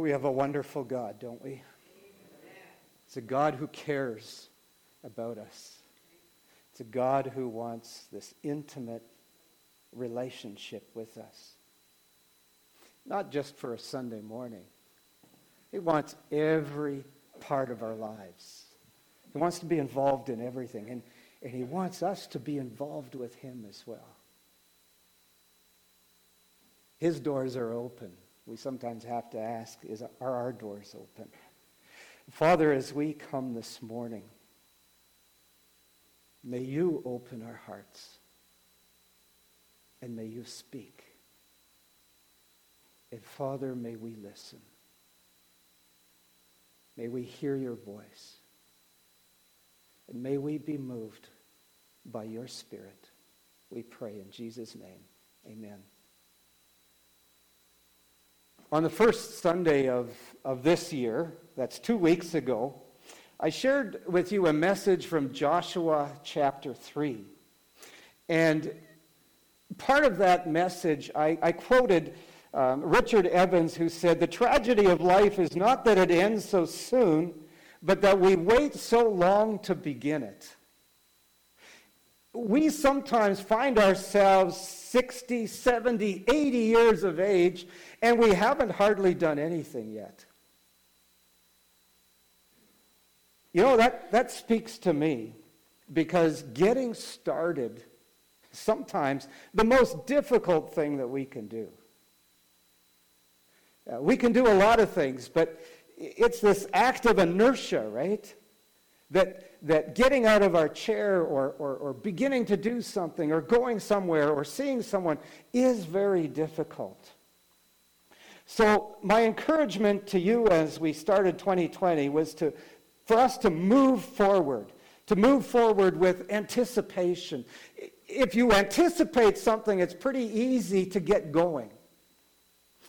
we have a wonderful God, don't we? It's a God who cares about us. It's a God who wants this intimate relationship with us. Not just for a Sunday morning. He wants every part of our lives. He wants to be involved in everything. And, and he wants us to be involved with him as well. His doors are open. We sometimes have to ask, is, are our doors open? Father, as we come this morning, may you open our hearts and may you speak. And Father, may we listen. May we hear your voice. And may we be moved by your Spirit. We pray in Jesus' name. Amen. On the first Sunday of, of this year, that's two weeks ago, I shared with you a message from Joshua chapter 3. And part of that message, I, I quoted um, Richard Evans, who said, The tragedy of life is not that it ends so soon, but that we wait so long to begin it. We sometimes find ourselves 60, 70, 80 years of age, and we haven't hardly done anything yet. You know, that, that speaks to me because getting started sometimes the most difficult thing that we can do. Uh, we can do a lot of things, but it's this act of inertia, right? That, that getting out of our chair or, or, or beginning to do something or going somewhere or seeing someone is very difficult. So, my encouragement to you as we started 2020 was to, for us to move forward, to move forward with anticipation. If you anticipate something, it's pretty easy to get going.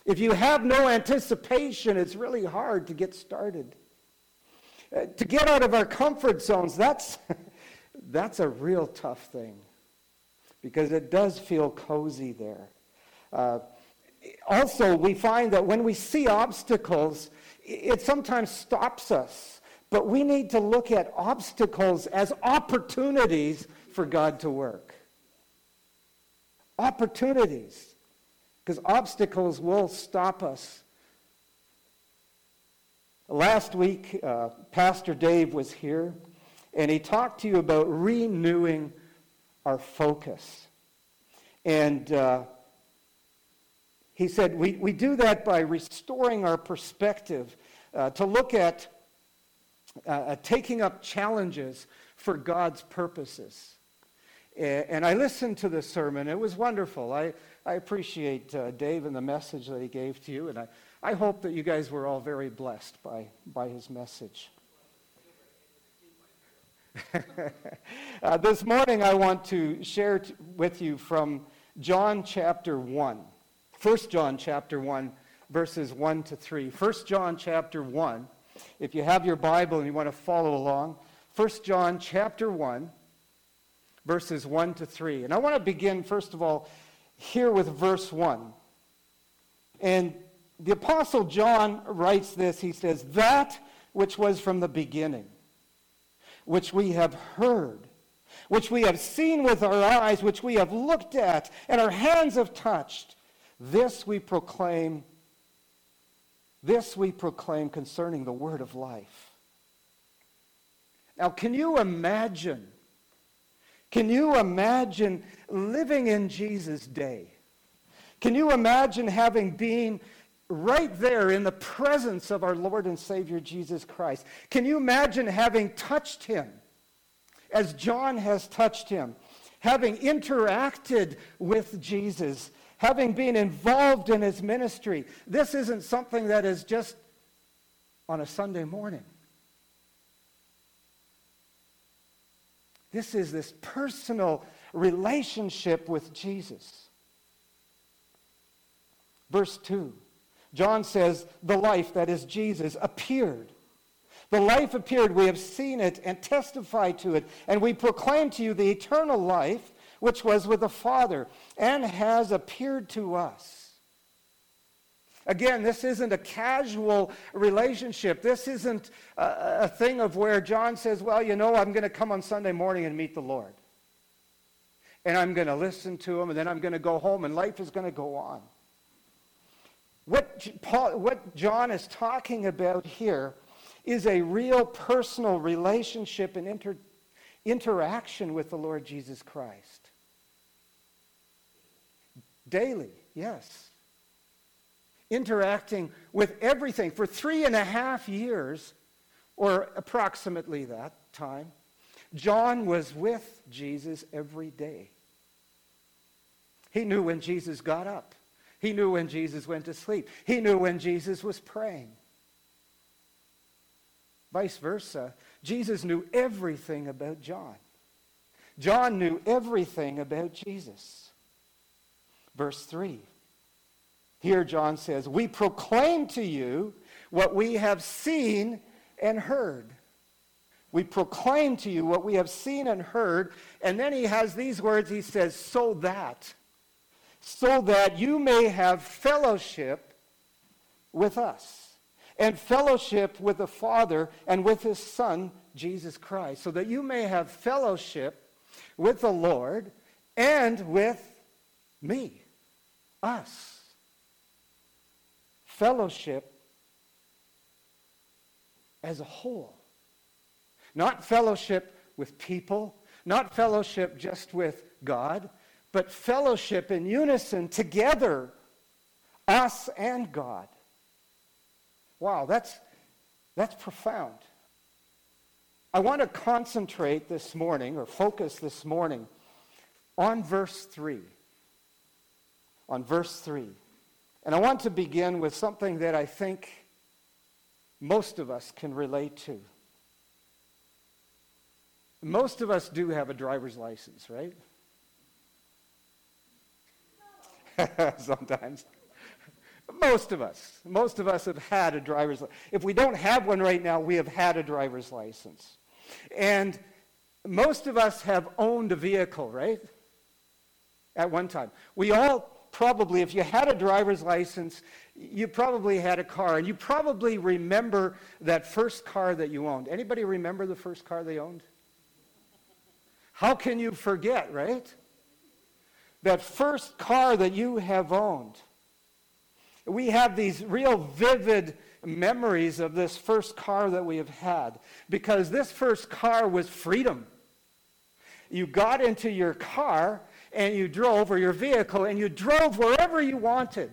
If you have no anticipation, it's really hard to get started. Uh, to get out of our comfort zones, that's, that's a real tough thing because it does feel cozy there. Uh, also, we find that when we see obstacles, it sometimes stops us. But we need to look at obstacles as opportunities for God to work. Opportunities. Because obstacles will stop us. Last week, uh, Pastor Dave was here, and he talked to you about renewing our focus. And uh, he said we, we do that by restoring our perspective uh, to look at uh, uh, taking up challenges for God's purposes. And I listened to the sermon. It was wonderful. I, I appreciate uh, Dave and the message that he gave to you, and I, I hope that you guys were all very blessed by, by his message. uh, this morning, I want to share t- with you from John chapter 1. 1 John chapter 1, verses 1 to 3. 1 John chapter 1. If you have your Bible and you want to follow along, 1 John chapter 1, verses 1 to 3. And I want to begin, first of all, here with verse 1. And the Apostle John writes this he says, That which was from the beginning, which we have heard, which we have seen with our eyes, which we have looked at, and our hands have touched, this we proclaim. This we proclaim concerning the word of life. Now, can you imagine can you imagine living in Jesus' day? Can you imagine having been right there in the presence of our Lord and Savior Jesus Christ? Can you imagine having touched him as John has touched him? Having interacted with Jesus, having been involved in his ministry. This isn't something that is just on a Sunday morning. This is this personal relationship with Jesus. Verse 2, John says, The life, that is Jesus, appeared. The life appeared. We have seen it and testified to it. And we proclaim to you the eternal life which was with the Father and has appeared to us. Again, this isn't a casual relationship. This isn't a, a thing of where John says, well, you know, I'm going to come on Sunday morning and meet the Lord. And I'm going to listen to him, and then I'm going to go home, and life is going to go on. What, Paul, what John is talking about here is a real personal relationship and inter, interaction with the Lord Jesus Christ. Daily, yes interacting with everything for three and a half years, or approximately that time. John was with Jesus every day. He knew when Jesus got up. He knew when Jesus went to sleep. He knew when Jesus was praying. Vice versa, Jesus knew everything about John. John knew everything about Jesus. Verse 3 here, John says, We proclaim to you what we have seen and heard. We proclaim to you what we have seen and heard. And then he has these words he says, So that, so that you may have fellowship with us, and fellowship with the Father and with his Son, Jesus Christ, so that you may have fellowship with the Lord and with me, us fellowship as a whole. Not fellowship with people, not fellowship just with God, but fellowship in unison together, us and God. Wow, that's, that's profound. I want to concentrate this morning, or focus this morning, on verse 3. On verse 3. And I want to begin with something that I think most of us can relate to. Most of us do have a driver's license, right? Sometimes. Most of us. Most of us have had a driver's license. If we don't have one right now, we have had a driver's license. And most of us have owned a vehicle, right? At one time. We all probably, if you had a driver's license, you probably had a car, and you probably remember that first car that you owned. Anybody remember the first car they owned? How can you forget, right? That first car that you have owned. We have these real vivid memories of this first car that we have had because this first car was freedom. You got into your car and you drove, or your vehicle, and you drove wherever you wanted.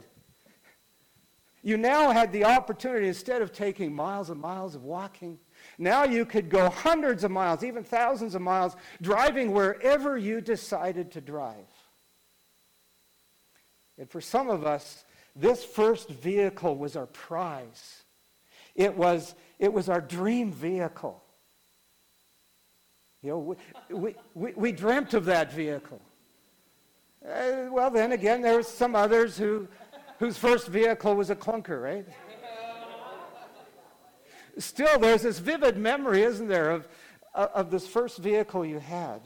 You now had the opportunity, instead of taking miles and miles of walking, now you could go hundreds of miles, even thousands of miles, driving wherever you decided to drive. And for some of us, this first vehicle was our prize. It was, it was our dream vehicle. You know, we, we, we, we dreamt of that vehicle. Uh, well, then again, there were some others who, whose first vehicle was a clunker, right? Still, there's this vivid memory, isn't there, of, of this first vehicle you had.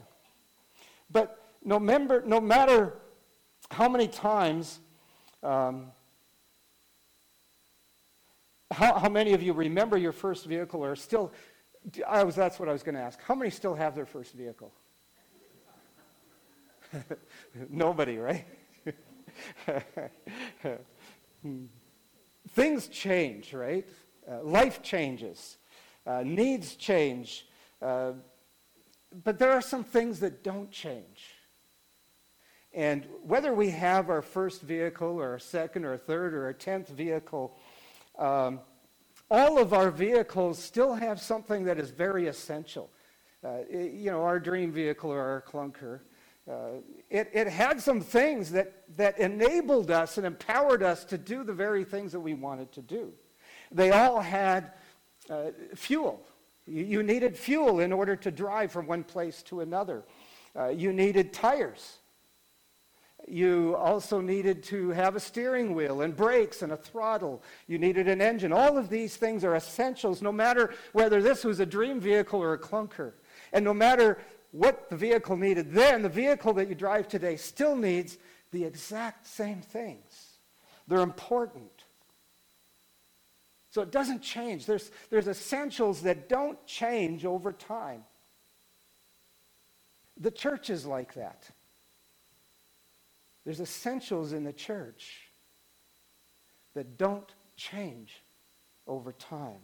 But no, member, no matter how many times, um, how, how many of you remember your first vehicle or still, I was, that's what I was going to ask. How many still have their first vehicle? Nobody, right? Things change, right? Uh, life changes. Uh, needs change. Uh, but there are some things that don't change. And whether we have our first vehicle or a second or third or a tenth vehicle, um, all of our vehicles still have something that is very essential. Uh, you know, our dream vehicle or our clunker uh, it, it had some things that, that enabled us and empowered us to do the very things that we wanted to do. They all had uh, fuel. You, you, needed fuel in order to drive from one place to another. Uh, you needed tires. You also needed to have a steering wheel and brakes and a throttle. You needed an engine. All of these things are essentials, no matter whether this was a dream vehicle or a clunker. And no matter what the vehicle needed then, the vehicle that you drive today still needs the exact same things. They're important. So it doesn't change. There's, there's essentials that don't change over time. The church is like that. There's essentials in the church that don't change over time.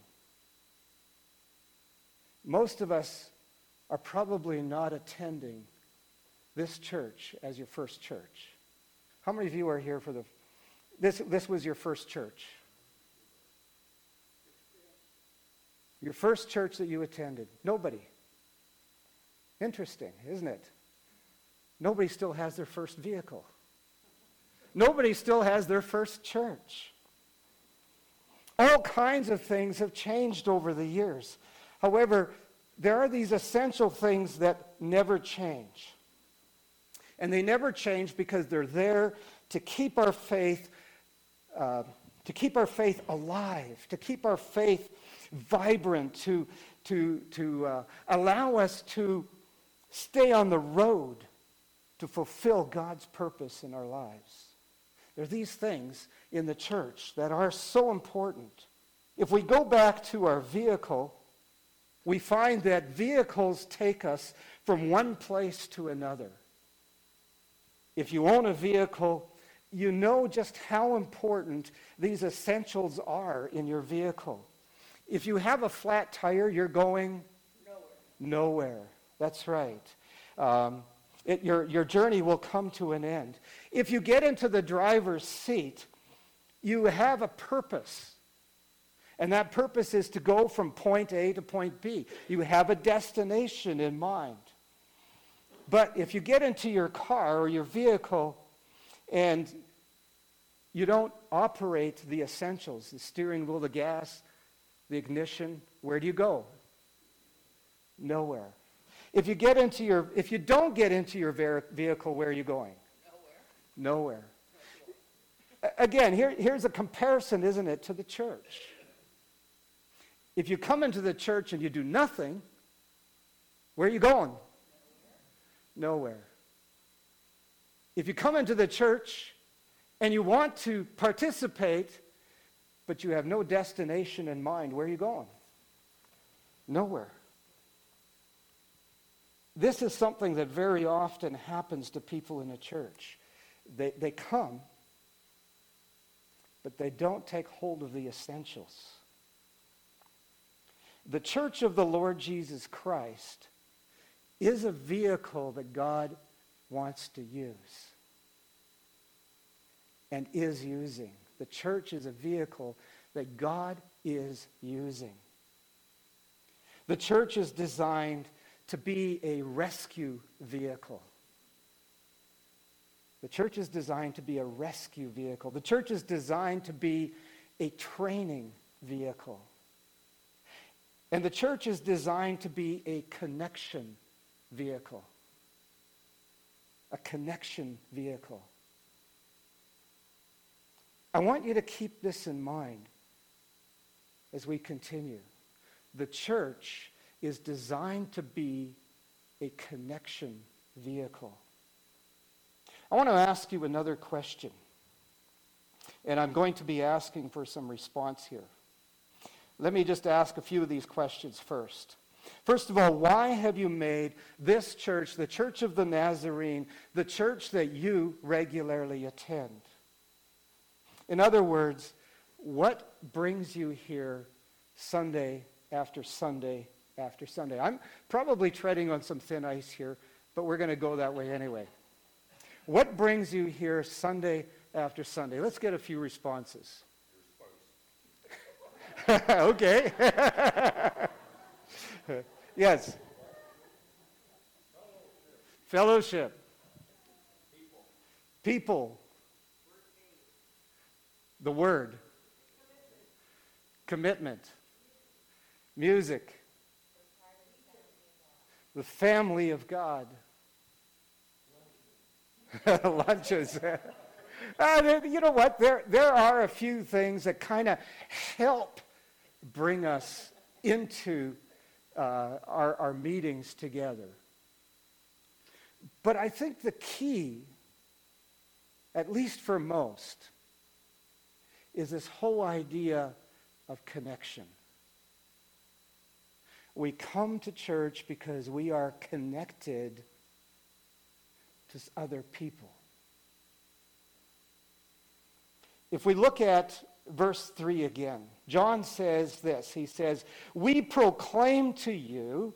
Most of us are probably not attending this church as your first church. How many of you are here for the this this was your first church? Your first church that you attended. Nobody. Interesting, isn't it? Nobody still has their first vehicle. Nobody still has their first church. All kinds of things have changed over the years. However, there are these essential things that never change. And they never change because they're there to keep our faith, uh, to keep our faith alive, to keep our faith vibrant, to, to, to uh, allow us to stay on the road to fulfill God's purpose in our lives. There are these things in the church that are so important. If we go back to our vehicle, we find that vehicles take us from one place to another. If you own a vehicle, you know just how important these essentials are in your vehicle. If you have a flat tire, you're going nowhere. nowhere. That's right. Um, it, your, your journey will come to an end. If you get into the driver's seat, you have a purpose. And that purpose is to go from point A to point B. You have a destination in mind. But if you get into your car or your vehicle and you don't operate the essentials, the steering wheel, the gas, the ignition, where do you go? Nowhere. If you get into your if you don't get into your vehicle, where are you going? Nowhere. Nowhere. Again, here, here's a comparison, isn't it, to the church. If you come into the church and you do nothing, where are you going? Nowhere. If you come into the church and you want to participate, but you have no destination in mind, where are you going? Nowhere. This is something that very often happens to people in a church. They, they come, but they don't take hold of the essentials. The church of the Lord Jesus Christ is a vehicle that God wants to use and is using. The church is a vehicle that God is using. The church is designed to be a rescue vehicle. The church is designed to be a rescue vehicle. The church is designed to be a training vehicle. And the church is designed to be a connection vehicle. A connection vehicle. I want you to keep this in mind as we continue. The church is designed to be a connection vehicle. I want to ask you another question, and I'm going to be asking for some response here. Let me just ask a few of these questions first. First of all, why have you made this church, the Church of the Nazarene, the church that you regularly attend? In other words, what brings you here Sunday after Sunday after Sunday? I'm probably treading on some thin ice here, but we're going to go that way anyway. What brings you here Sunday after Sunday? Let's get a few responses. okay. yes. Fellowship. People. The Word. Commitment. Music. The family of God. Lunches. uh, you know what? There, there are a few things that kind of help bring us into uh, our, our meetings together. But I think the key, at least for most, is this whole idea of connection. We come to church because we are connected to other people. If we look at verse 3 again, John says this He says, We proclaim to you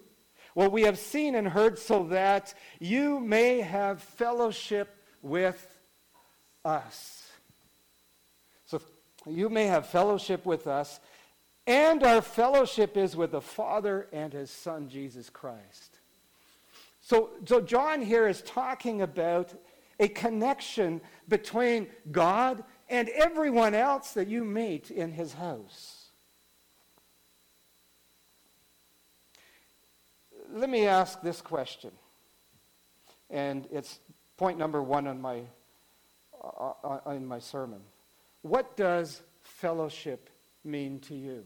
what we have seen and heard so that you may have fellowship with us. So you may have fellowship with us, and our fellowship is with the Father and his Son, Jesus Christ. So, so John here is talking about a connection between God and everyone else that you meet in his house. Let me ask this question, and it's point number one on my, uh, uh in my sermon. What does fellowship mean to you?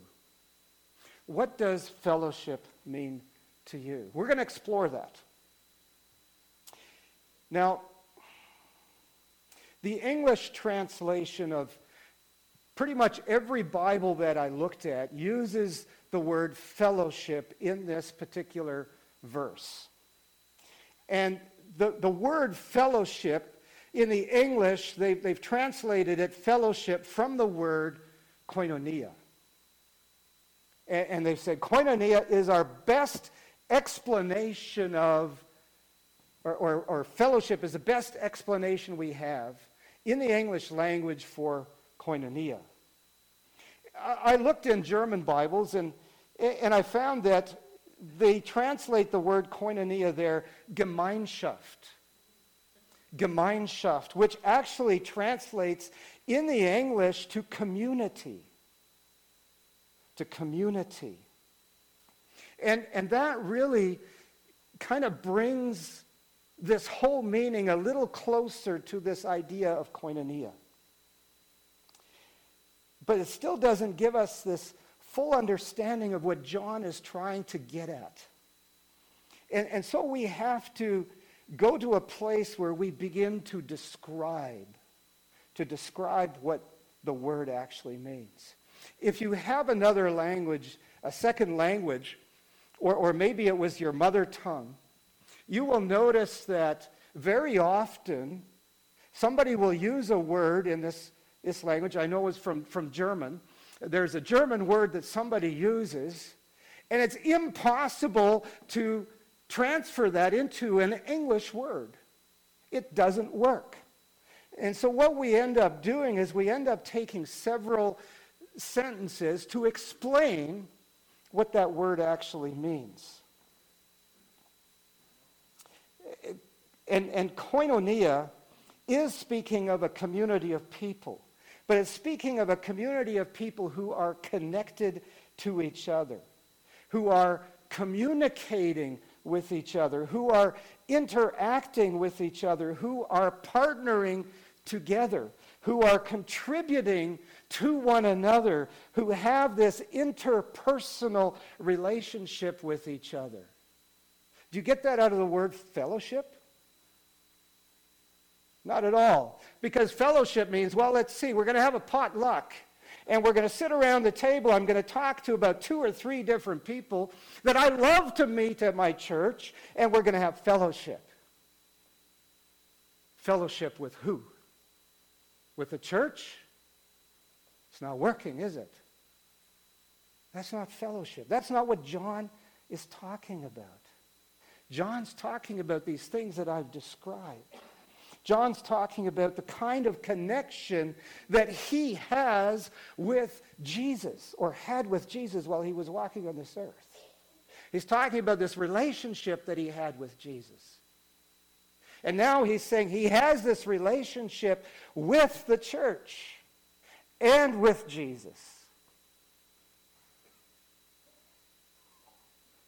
What does fellowship mean to you? We're going to explore that. Now, the English translation of pretty much every Bible that I looked at uses the word fellowship in this particular verse. And the, the word fellowship in the English, they've, they've translated it fellowship from the word koinonia. And, and they've said koinonia is our best explanation of, or, or, or fellowship is the best explanation we have in the English language for koinonia. I looked in German Bibles and, and I found that they translate the word koinonia there, Gemeinschaft. Gemeinschaft, which actually translates in the English to community. To community. And, and that really kind of brings this whole meaning a little closer to this idea of koinonia. But it still doesn't give us this full understanding of what John is trying to get at. And, and so we have to go to a place where we begin to describe, to describe what the word actually means. If you have another language, a second language, or, or maybe it was your mother tongue, you will notice that very often somebody will use a word in this, this language. I know it's from, from German. There's a German word that somebody uses, and it's impossible to transfer that into an English word. It doesn't work. And so what we end up doing is we end up taking several sentences to explain what that word actually means. And, and koinonia is speaking of a community of people, but it's speaking of a community of people who are connected to each other, who are communicating with each other, who are interacting with each other, who are partnering together, who are contributing to one another, who have this interpersonal relationship with each other. Do you get that out of the word fellowship? Not at all. Because fellowship means, well, let's see, we're going to have a potluck. And we're going to sit around the table. I'm going to talk to about two or three different people that I love to meet at my church. And we're going to have fellowship. Fellowship with who? With the church? It's not working, is it? That's not fellowship. That's not what John is talking about. John's talking about these things that I've described. John's talking about the kind of connection that he has with Jesus or had with Jesus while he was walking on this earth. He's talking about this relationship that he had with Jesus. And now he's saying he has this relationship with the church and with Jesus.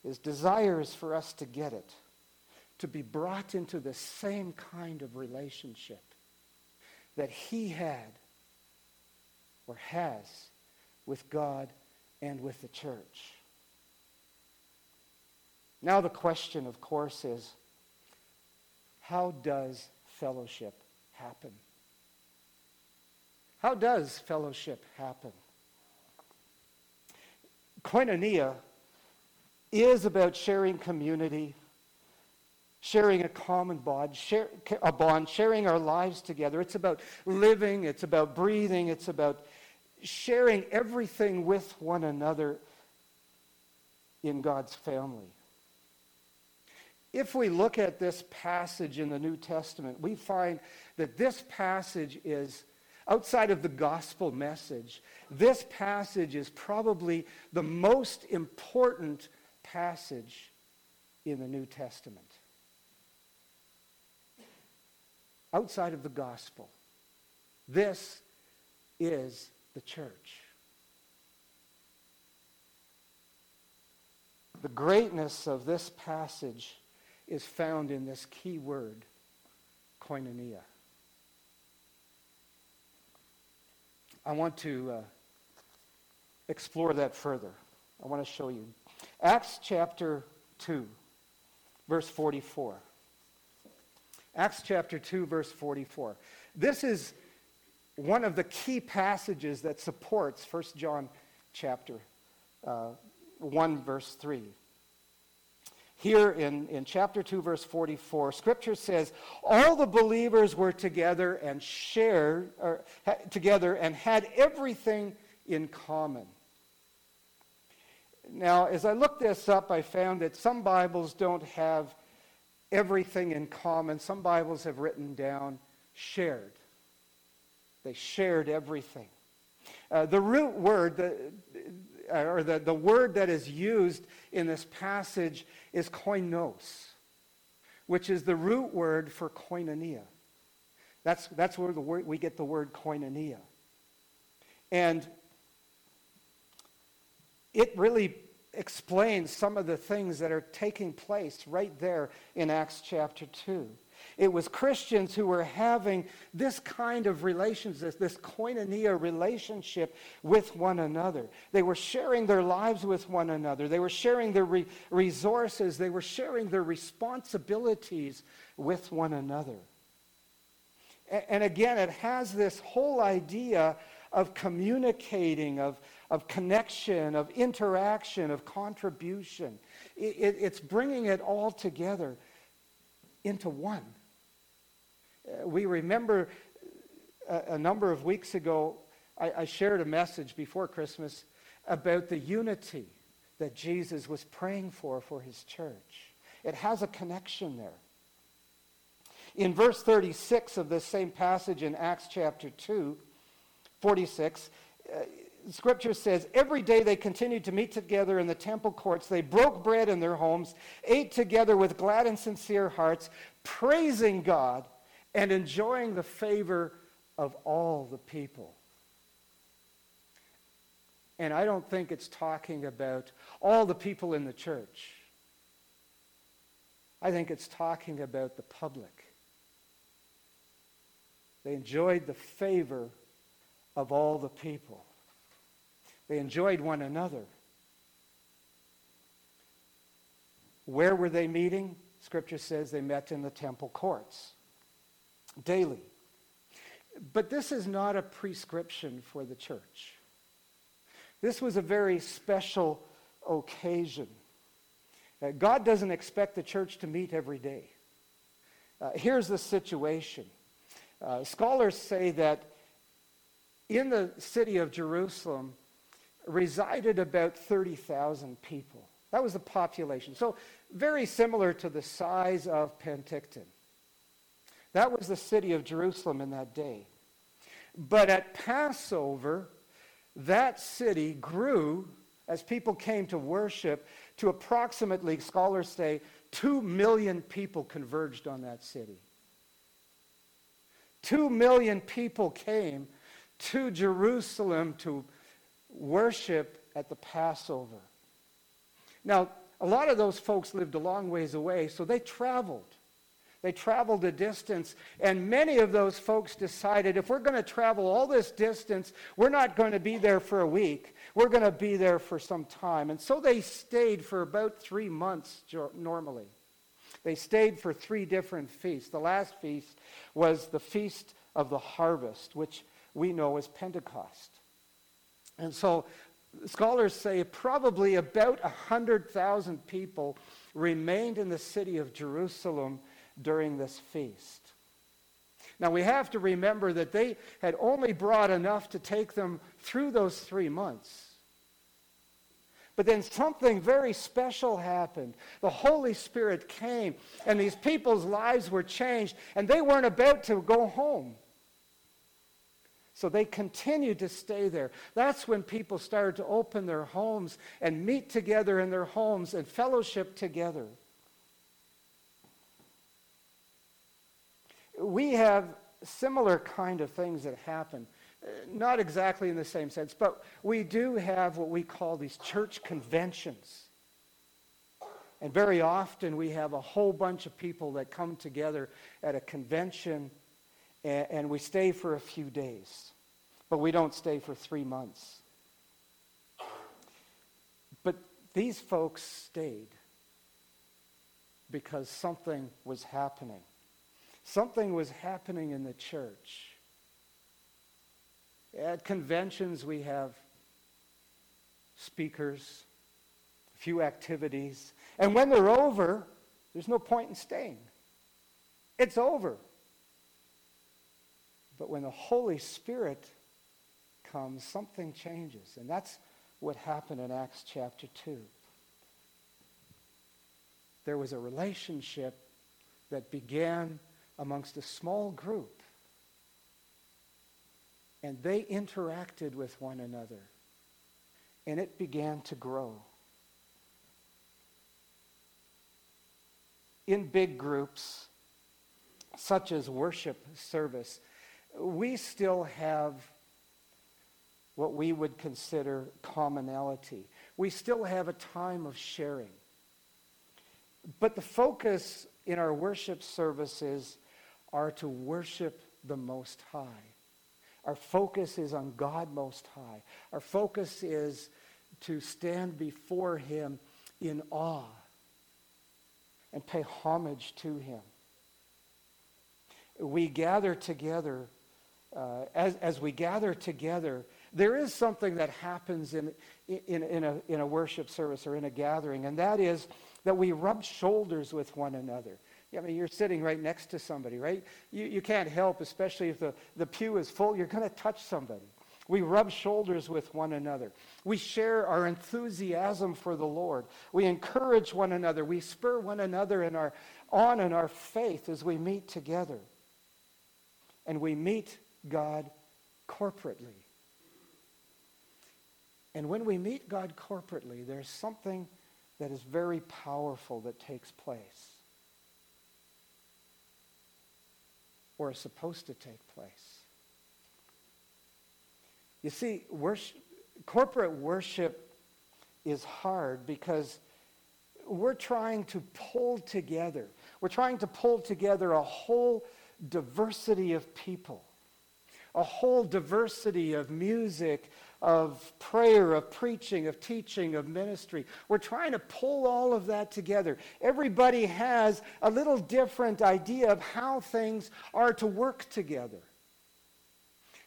His desire is for us to get it to be brought into the same kind of relationship that he had or has with God and with the church. Now, the question, of course, is how does fellowship happen? How does fellowship happen? koinonia is about sharing community, sharing a common bond, share, a bond, sharing our lives together. It's about living, it's about breathing, it's about sharing everything with one another in God's family. If we look at this passage in the New Testament, we find that this passage is outside of the gospel message. This passage is probably the most important passage in the New Testament. Outside of the gospel, this is the church. The greatness of this passage is found in this key word, koinonia. I want to uh, explore that further. I want to show you. Acts chapter 2, verse 44. Acts chapter 2, verse 44. This is one of the key passages that supports 1 John chapter uh, 1, verse 3 here in, in chapter 2, verse 44, scripture says, all the believers were together and shared, or, ha, together and had everything in common. Now, as I looked this up, I found that some Bibles don't have everything in common. Some Bibles have written down shared. They shared everything. Uh, the root word, the, Uh, or the, the word that is used in this passage is koinos, which is the root word for koinonia. That's, that's where the word, we get the word koinonia. And it really explains some of the things that are taking place right there in Acts chapter 2. It was Christians who were having this kind of relationship, this koinonia relationship with one another. They were sharing their lives with one another. They were sharing their re- resources. They were sharing their responsibilities with one another. and again, it has this whole idea of communicating, of, of connection, of interaction, of contribution. It, it, it's bringing it all together into one. Uh, we remember a, a, number of weeks ago, I, I shared a message before Christmas about the unity that Jesus was praying for for his church. It has a connection there. In verse 36 of this same passage in Acts chapter 2, 46, uh, Scripture says, every day they continued to meet together in the temple courts. They broke bread in their homes, ate together with glad and sincere hearts, praising God and enjoying the favor of all the people. And I don't think it's talking about all the people in the church. I think it's talking about the public. They enjoyed the favor of all the people. They enjoyed one another. Where were they meeting? Scripture says they met in the temple courts daily. But this is not a prescription for the church. This was a very special occasion. Uh, God doesn't expect the church to meet every day. Uh, here's the situation. Uh, scholars say that in the city of Jerusalem resided about 30,000 people. That was the population. So very similar to the size of Penticton. That was the city of Jerusalem in that day. But at Passover, that city grew as people came to worship to approximately, scholars say, 2 million people converged on that city. 2 million people came to Jerusalem to worship at the Passover. Now, a lot of those folks lived a long ways away, so they traveled. They traveled a distance, and many of those folks decided if we're going to travel all this distance, we're not going to be there for a week. We're going to be there for some time. And so they stayed for about three months normally. They stayed for three different feasts. The last feast was the Feast of the Harvest, which we know as Pentecost. And so scholars say probably about 100,000 people remained in the city of Jerusalem during this feast. Now we have to remember that they had only brought enough to take them through those three months. But then something very special happened. The Holy Spirit came, and these people's lives were changed, and they weren't about to go home. So they continued to stay there. That's when people started to open their homes and meet together in their homes and fellowship together. We have similar kind of things that happen. Uh, not exactly in the same sense, but we do have what we call these church conventions. And very often we have a whole bunch of people that come together at a convention and, and we stay for a few days. But we don't stay for three months. But these folks stayed because something was happening. Something was happening in the church. At conventions, we have speakers, a few activities, and when they're over, there's no point in staying. It's over. But when the Holy Spirit comes, something changes. And that's what happened in Acts chapter 2. There was a relationship that began amongst a small group and they interacted with one another. And it began to grow. In big groups, such as worship service, we still have what we would consider commonality. We still have a time of sharing. But the focus in our worship services are to worship the Most High. Our focus is on God Most High. Our focus is to stand before Him in awe and pay homage to Him. We gather together, uh, as, as we gather together, there is something that happens in, in, in, a, in a worship service or in a gathering, and that is that we rub shoulders with one another. I mean, you're sitting right next to somebody, right? You, you can't help, especially if the, the pew is full, you're going to touch somebody. We rub shoulders with one another. We share our enthusiasm for the Lord. We encourage one another. We spur one another in our, on in our faith as we meet together. And we meet God corporately. And when we meet God corporately, there's something that is very powerful that takes place. Or is supposed to take place. You see, worship, corporate worship is hard because we're trying to pull together. We're trying to pull together a whole diversity of people, a whole diversity of music, of prayer, of preaching, of teaching, of ministry. We're trying to pull all of that together. Everybody has a little different idea of how things are to work together.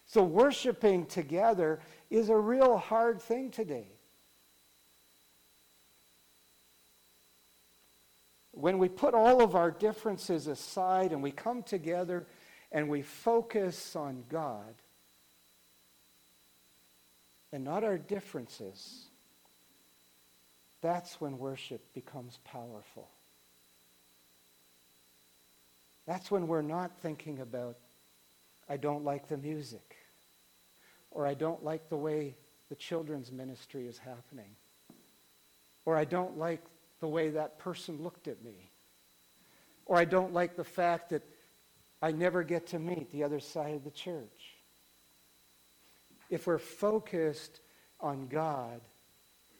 So, worshiping together is a real hard thing today. When we put all of our differences aside and we come together and we focus on God, and not our differences, that's when worship becomes powerful. That's when we're not thinking about, I don't like the music, or I don't like the way the children's ministry is happening, or I don't like the way that person looked at me, or I don't like the fact that I never get to meet the other side of the church if we're focused on God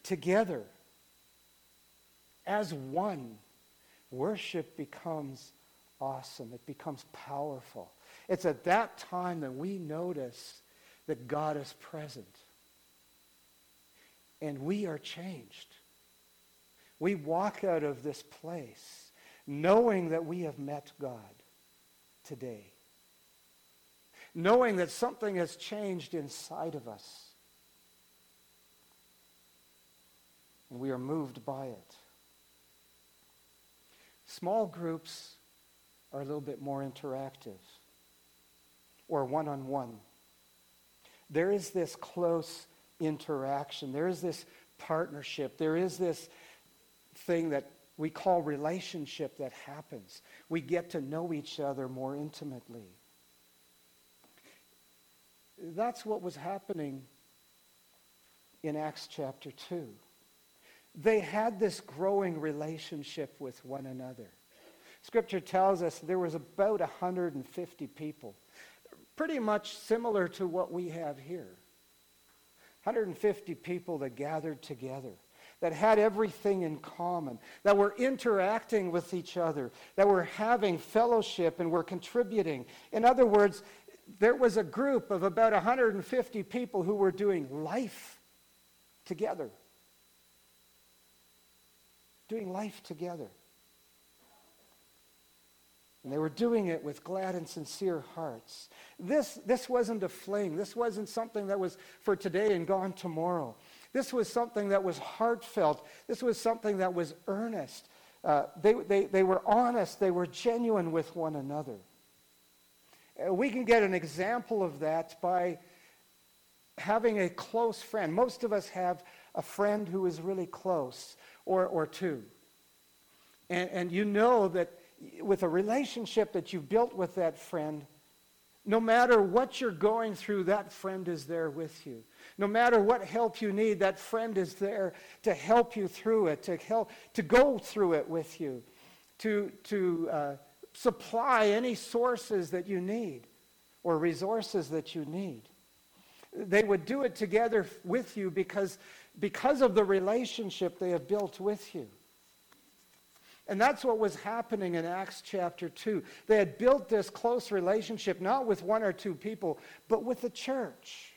together as one, worship becomes awesome. It becomes powerful. It's at that time that we notice that God is present. And we are changed. We walk out of this place knowing that we have met God today knowing that something has changed inside of us. and we are moved by it. Small groups are a little bit more interactive or one on one. There is this close interaction, there is this partnership, there is this thing that we call relationship that happens. We get to know each other more intimately. That's what was happening in Acts chapter 2. They had this growing relationship with one another. Scripture tells us there was about 150 people, pretty much similar to what we have here. 150 people that gathered together, that had everything in common, that were interacting with each other, that were having fellowship and were contributing. In other words, there was a group of about 150 people who were doing life together doing life together. And they were doing it with glad and sincere hearts. This, this wasn't a fling. This wasn't something that was for today and gone tomorrow. This was something that was heartfelt. This was something that was earnest. Uh, they, they, they were honest. They were genuine with one another. Uh, we can get an example of that by having a close friend. Most of us have a friend who is really close or, or two. And, and you know that with a relationship that you've built with that friend, no matter what you're going through, that friend is there with you. No matter what help you need, that friend is there to help you through it, to help to go through it with you, to, to uh, supply any sources that you need or resources that you need. They would do it together with you because because of the relationship they have built with you. And that's what was happening in Acts chapter 2. They had built this close relationship, not with one or two people, but with the church.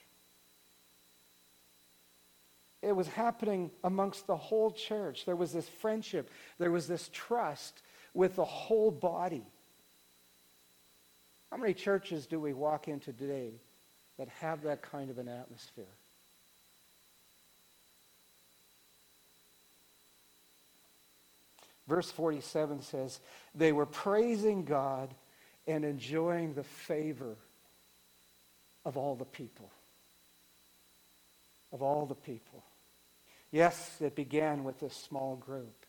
It was happening amongst the whole church. There was this friendship, there was this trust with the whole body. How many churches do we walk into today that have that kind of an atmosphere? Verse 47 says, They were praising God and enjoying the favor of all the people. Of all the people. Yes, it began with a small group,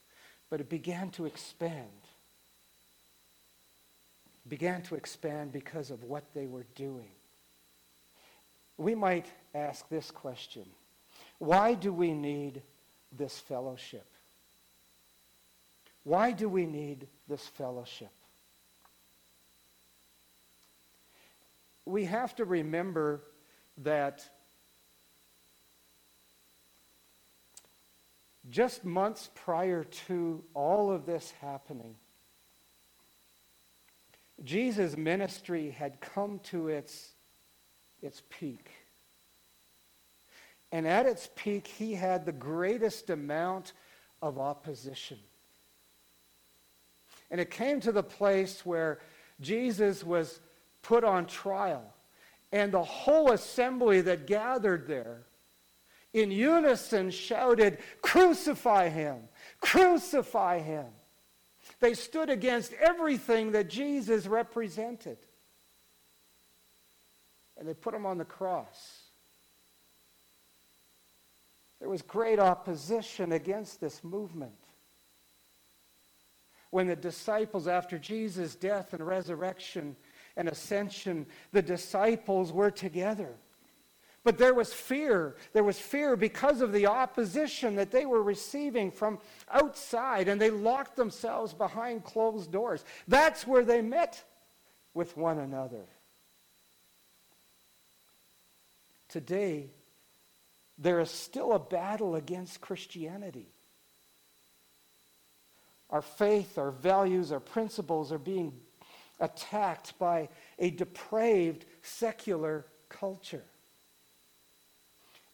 but it began to expand. Began to expand because of what they were doing. We might ask this question Why do we need this fellowship? Why do we need this fellowship? We have to remember that just months prior to all of this happening, Jesus' ministry had come to its, its peak. And at its peak, he had the greatest amount of opposition. And it came to the place where Jesus was put on trial. And the whole assembly that gathered there in unison shouted, Crucify him! Crucify him! They stood against everything that Jesus represented. And they put him on the cross. There was great opposition against this movement when the disciples, after Jesus' death and resurrection and ascension, the disciples were together. But there was fear. There was fear because of the opposition that they were receiving from outside, and they locked themselves behind closed doors. That's where they met with one another. Today, there is still a battle against Christianity. Our faith, our values, our principles are being attacked by a depraved secular culture.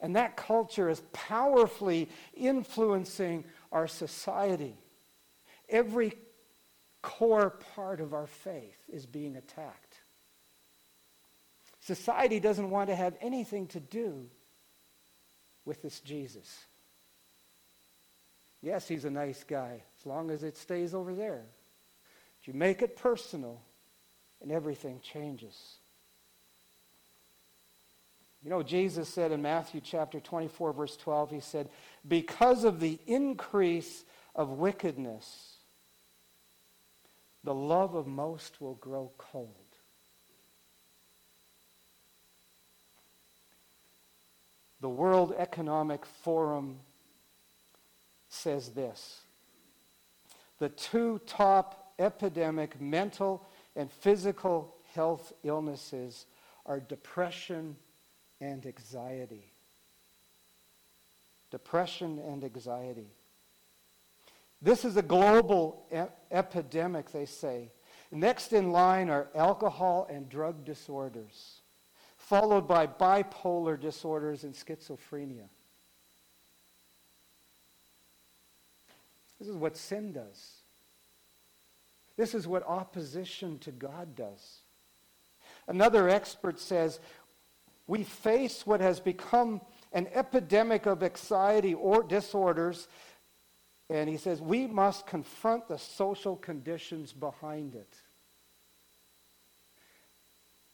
And that culture is powerfully influencing our society. Every core part of our faith is being attacked. Society doesn't want to have anything to do with this Jesus. Yes, he's a nice guy, as long as it stays over there. But you make it personal, and everything changes. You know, Jesus said in Matthew chapter 24, verse 12, he said, Because of the increase of wickedness, the love of most will grow cold. The World Economic Forum says this The two top epidemic mental and physical health illnesses are depression and anxiety. Depression and anxiety. This is a global epidemic, they say. Next in line are alcohol and drug disorders, followed by bipolar disorders and schizophrenia. This is what sin does. This is what opposition to God does. Another expert says we face what has become an epidemic of anxiety or disorders, and he says we must confront the social conditions behind it.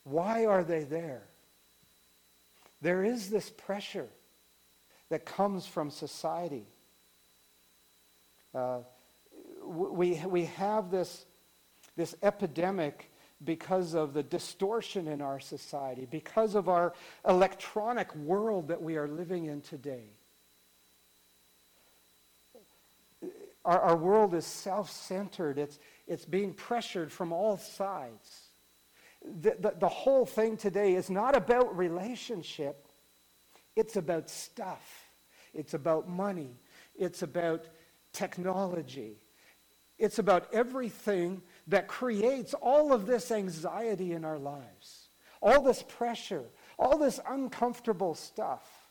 Why are they there? There is this pressure that comes from society. Uh, we, we have this, this epidemic because of the distortion in our society, because of our electronic world that we are living in today. Our, our world is self centered, it's, it's being pressured from all sides. The, the, the whole thing today is not about relationship, it's about stuff, it's about money, it's about technology. It's about everything that creates all of this anxiety in our lives, all this pressure, all this uncomfortable stuff.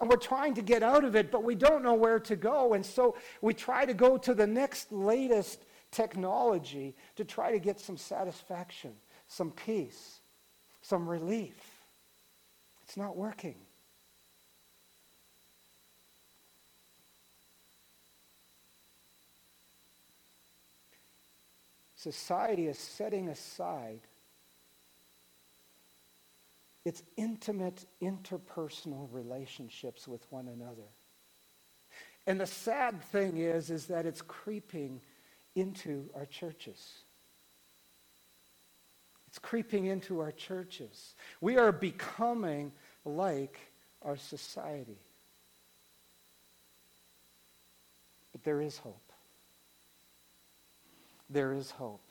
And we're trying to get out of it, but we don't know where to go. And so we try to go to the next latest technology to try to get some satisfaction, some peace, some relief. It's not working. Society is setting aside its intimate interpersonal relationships with one another. And the sad thing is, is that it's creeping into our churches. It's creeping into our churches. We are becoming like our society. But there is hope there is hope.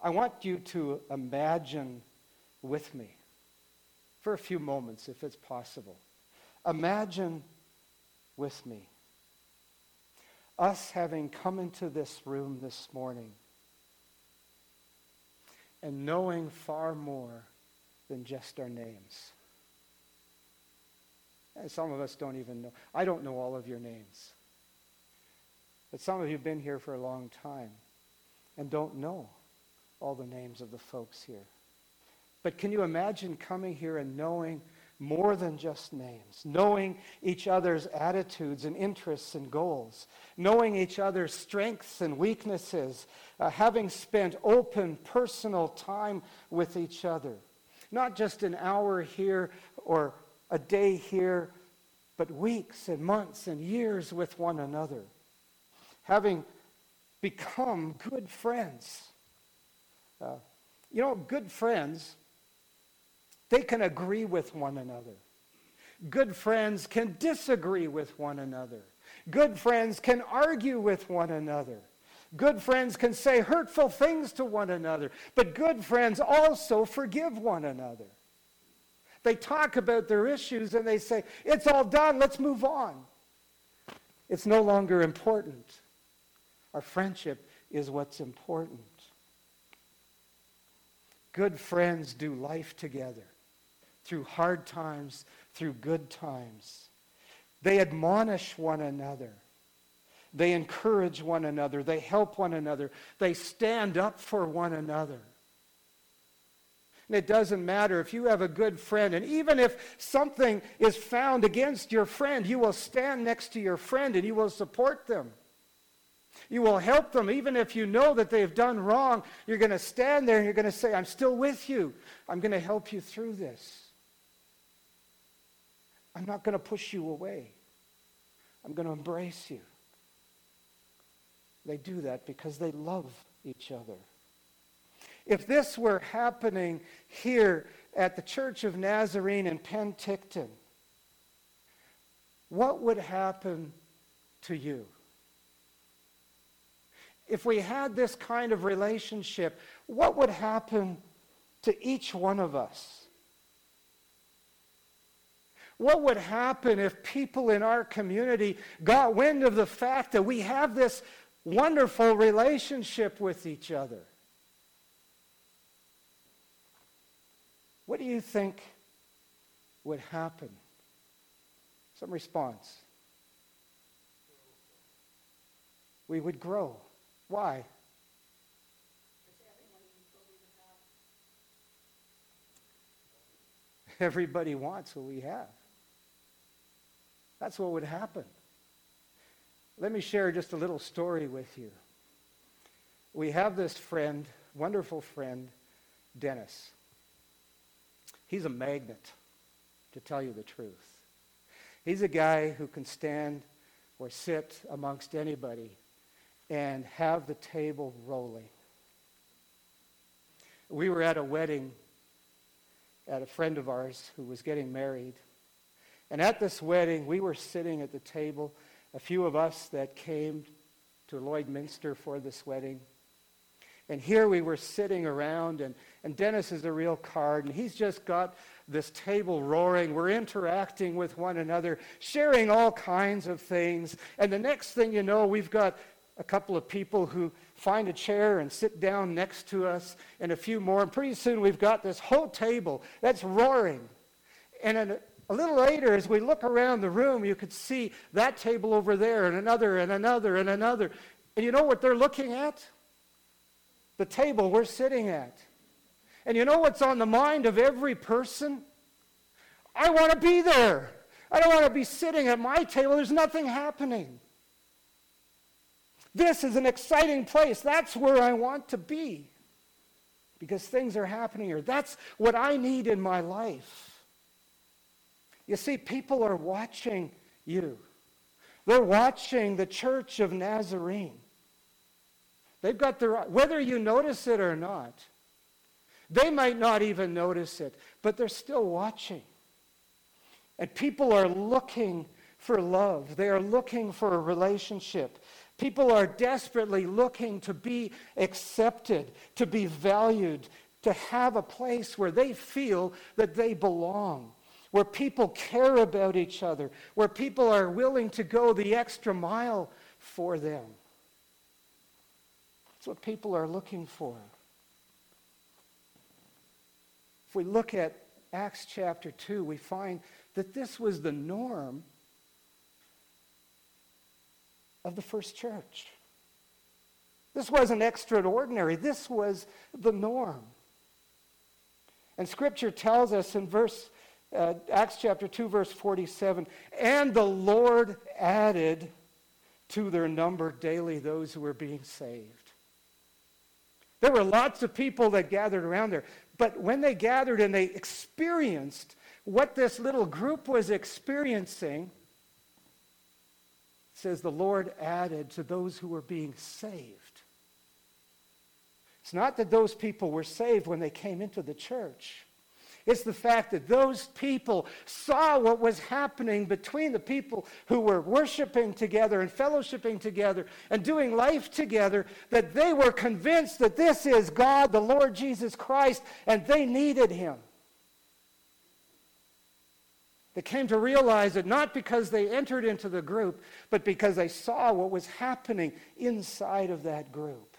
I want you to imagine with me for a few moments, if it's possible. Imagine with me us having come into this room this morning and knowing far more than just our names. And some of us don't even know. I don't know all of your names. But some of you have been here for a long time and don't know all the names of the folks here. But can you imagine coming here and knowing more than just names, knowing each other's attitudes and interests and goals, knowing each other's strengths and weaknesses, uh, having spent open, personal time with each other? Not just an hour here or a day here, but weeks and months and years with one another having become good friends. Uh, you know, good friends, they can agree with one another. Good friends can disagree with one another. Good friends can argue with one another. Good friends can say hurtful things to one another. But good friends also forgive one another. They talk about their issues and they say, it's all done, let's move on. It's no longer important. Our friendship is what's important. Good friends do life together through hard times, through good times. They admonish one another. They encourage one another. They help one another. They stand up for one another. And it doesn't matter if you have a good friend, and even if something is found against your friend, you will stand next to your friend and you will support them. You will help them, even if you know that they've done wrong. You're going to stand there and you're going to say, I'm still with you. I'm going to help you through this. I'm not going to push you away. I'm going to embrace you. They do that because they love each other. If this were happening here at the Church of Nazarene in Penticton, what would happen to you? If we had this kind of relationship, what would happen to each one of us? What would happen if people in our community got wind of the fact that we have this wonderful relationship with each other? What do you think would happen? Some response. We would grow. Why? Everybody wants what we have. That's what would happen. Let me share just a little story with you. We have this friend, wonderful friend, Dennis. He's a magnet, to tell you the truth. He's a guy who can stand or sit amongst anybody and have the table rolling. We were at a wedding at a friend of ours who was getting married. And at this wedding, we were sitting at the table, a few of us that came to Lloydminster for this wedding. And here we were sitting around, and, and Dennis is a real card, and he's just got this table roaring. We're interacting with one another, sharing all kinds of things. And the next thing you know, we've got a couple of people who find a chair and sit down next to us, and a few more. And pretty soon we've got this whole table that's roaring. And a, a little later, as we look around the room, you could see that table over there, and another, and another, and another. And you know what they're looking at? the table we're sitting at. And you know what's on the mind of every person? I want to be there. I don't want to be sitting at my table. There's nothing happening. This is an exciting place. That's where I want to be because things are happening here. That's what I need in my life. You see, people are watching you, they're watching the church of Nazarene. They've got their, whether you notice it or not, they might not even notice it, but they're still watching. And people are looking for love. They are looking for a relationship. People are desperately looking to be accepted, to be valued, to have a place where they feel that they belong, where people care about each other, where people are willing to go the extra mile for them. That's what people are looking for. If we look at Acts chapter 2, we find that this was the norm of the first church. This wasn't extraordinary. This was the norm. And Scripture tells us in verse uh, Acts chapter 2, verse 47, and the Lord added to their number daily those who were being saved. There were lots of people that gathered around there. But when they gathered and they experienced what this little group was experiencing, says the Lord added to those who were being saved. It's not that those people were saved when they came into the church. It's the fact that those people saw what was happening between the people who were worshiping together and fellowshipping together and doing life together, that they were convinced that this is God, the Lord Jesus Christ, and they needed him. They came to realize it not because they entered into the group, but because they saw what was happening inside of that group.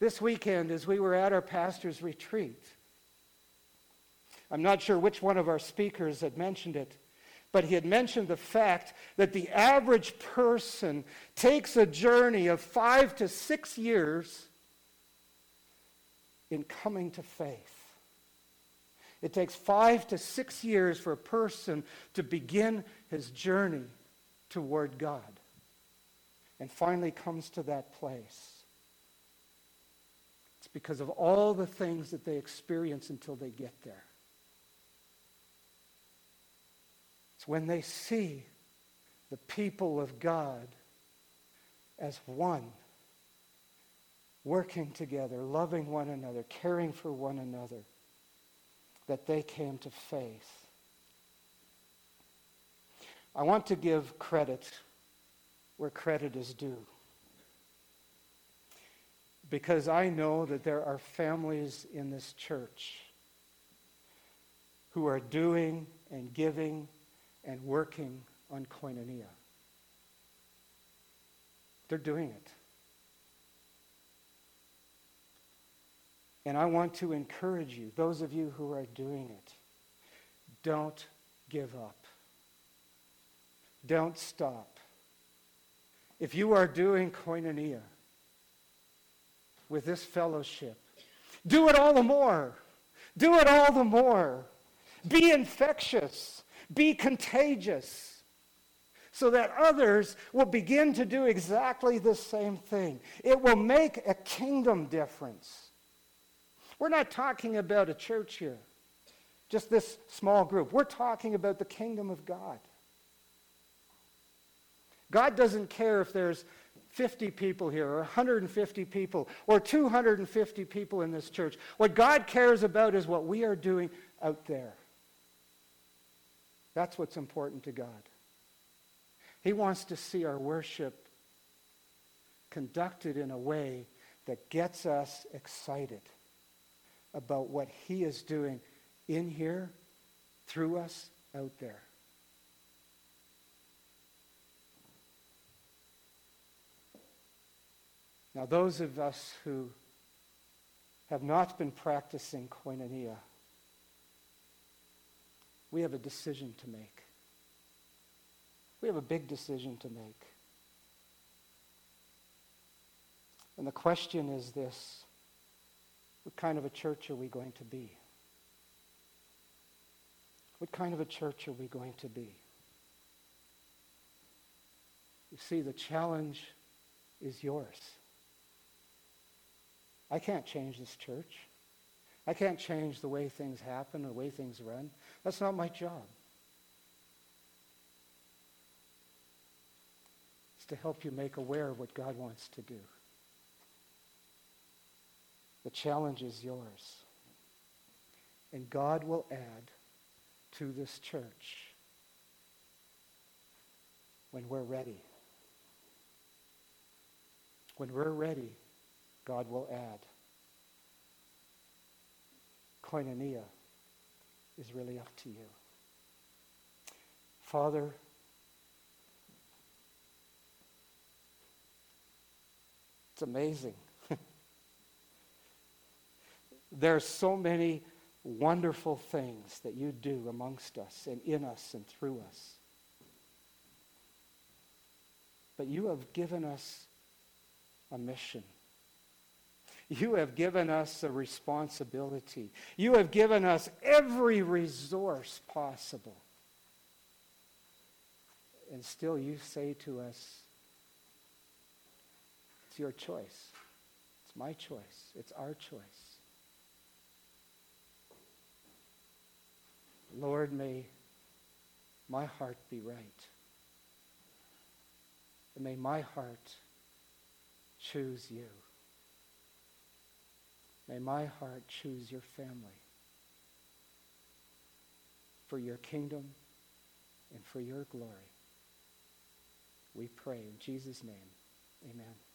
This weekend, as we were at our pastor's retreat, I'm not sure which one of our speakers had mentioned it, but he had mentioned the fact that the average person takes a journey of five to six years in coming to faith. It takes five to six years for a person to begin his journey toward God and finally comes to that place. It's because of all the things that they experience until they get there. It's when they see the people of God as one, working together, loving one another, caring for one another, that they came to faith. I want to give credit where credit is due. Because I know that there are families in this church who are doing and giving and working on koinonia. They're doing it. And I want to encourage you, those of you who are doing it, don't give up. Don't stop. If you are doing koinonia with this fellowship, do it all the more. Do it all the more. Be infectious. Be contagious so that others will begin to do exactly the same thing. It will make a kingdom difference. We're not talking about a church here, just this small group. We're talking about the kingdom of God. God doesn't care if there's 50 people here, or 150 people, or 250 people in this church. What God cares about is what we are doing out there. That's what's important to God. He wants to see our worship conducted in a way that gets us excited about what He is doing in here, through us, out there. Now, those of us who have not been practicing koinonia, we have a decision to make. We have a big decision to make. And the question is this what kind of a church are we going to be? What kind of a church are we going to be? You see, the challenge is yours. I can't change this church. I can't change the way things happen, the way things run. That's not my job. It's to help you make aware of what God wants to do. The challenge is yours. And God will add to this church when we're ready. When we're ready, God will add. Koinonia is really up to you. Father, it's amazing. There are so many wonderful things that you do amongst us and in us and through us. But you have given us a mission. You have given us a responsibility. You have given us every resource possible. And still you say to us, it's your choice. It's my choice. It's our choice. Lord, may my heart be right. And may my heart choose you. May my heart choose your family for your kingdom and for your glory. We pray in Jesus' name. Amen.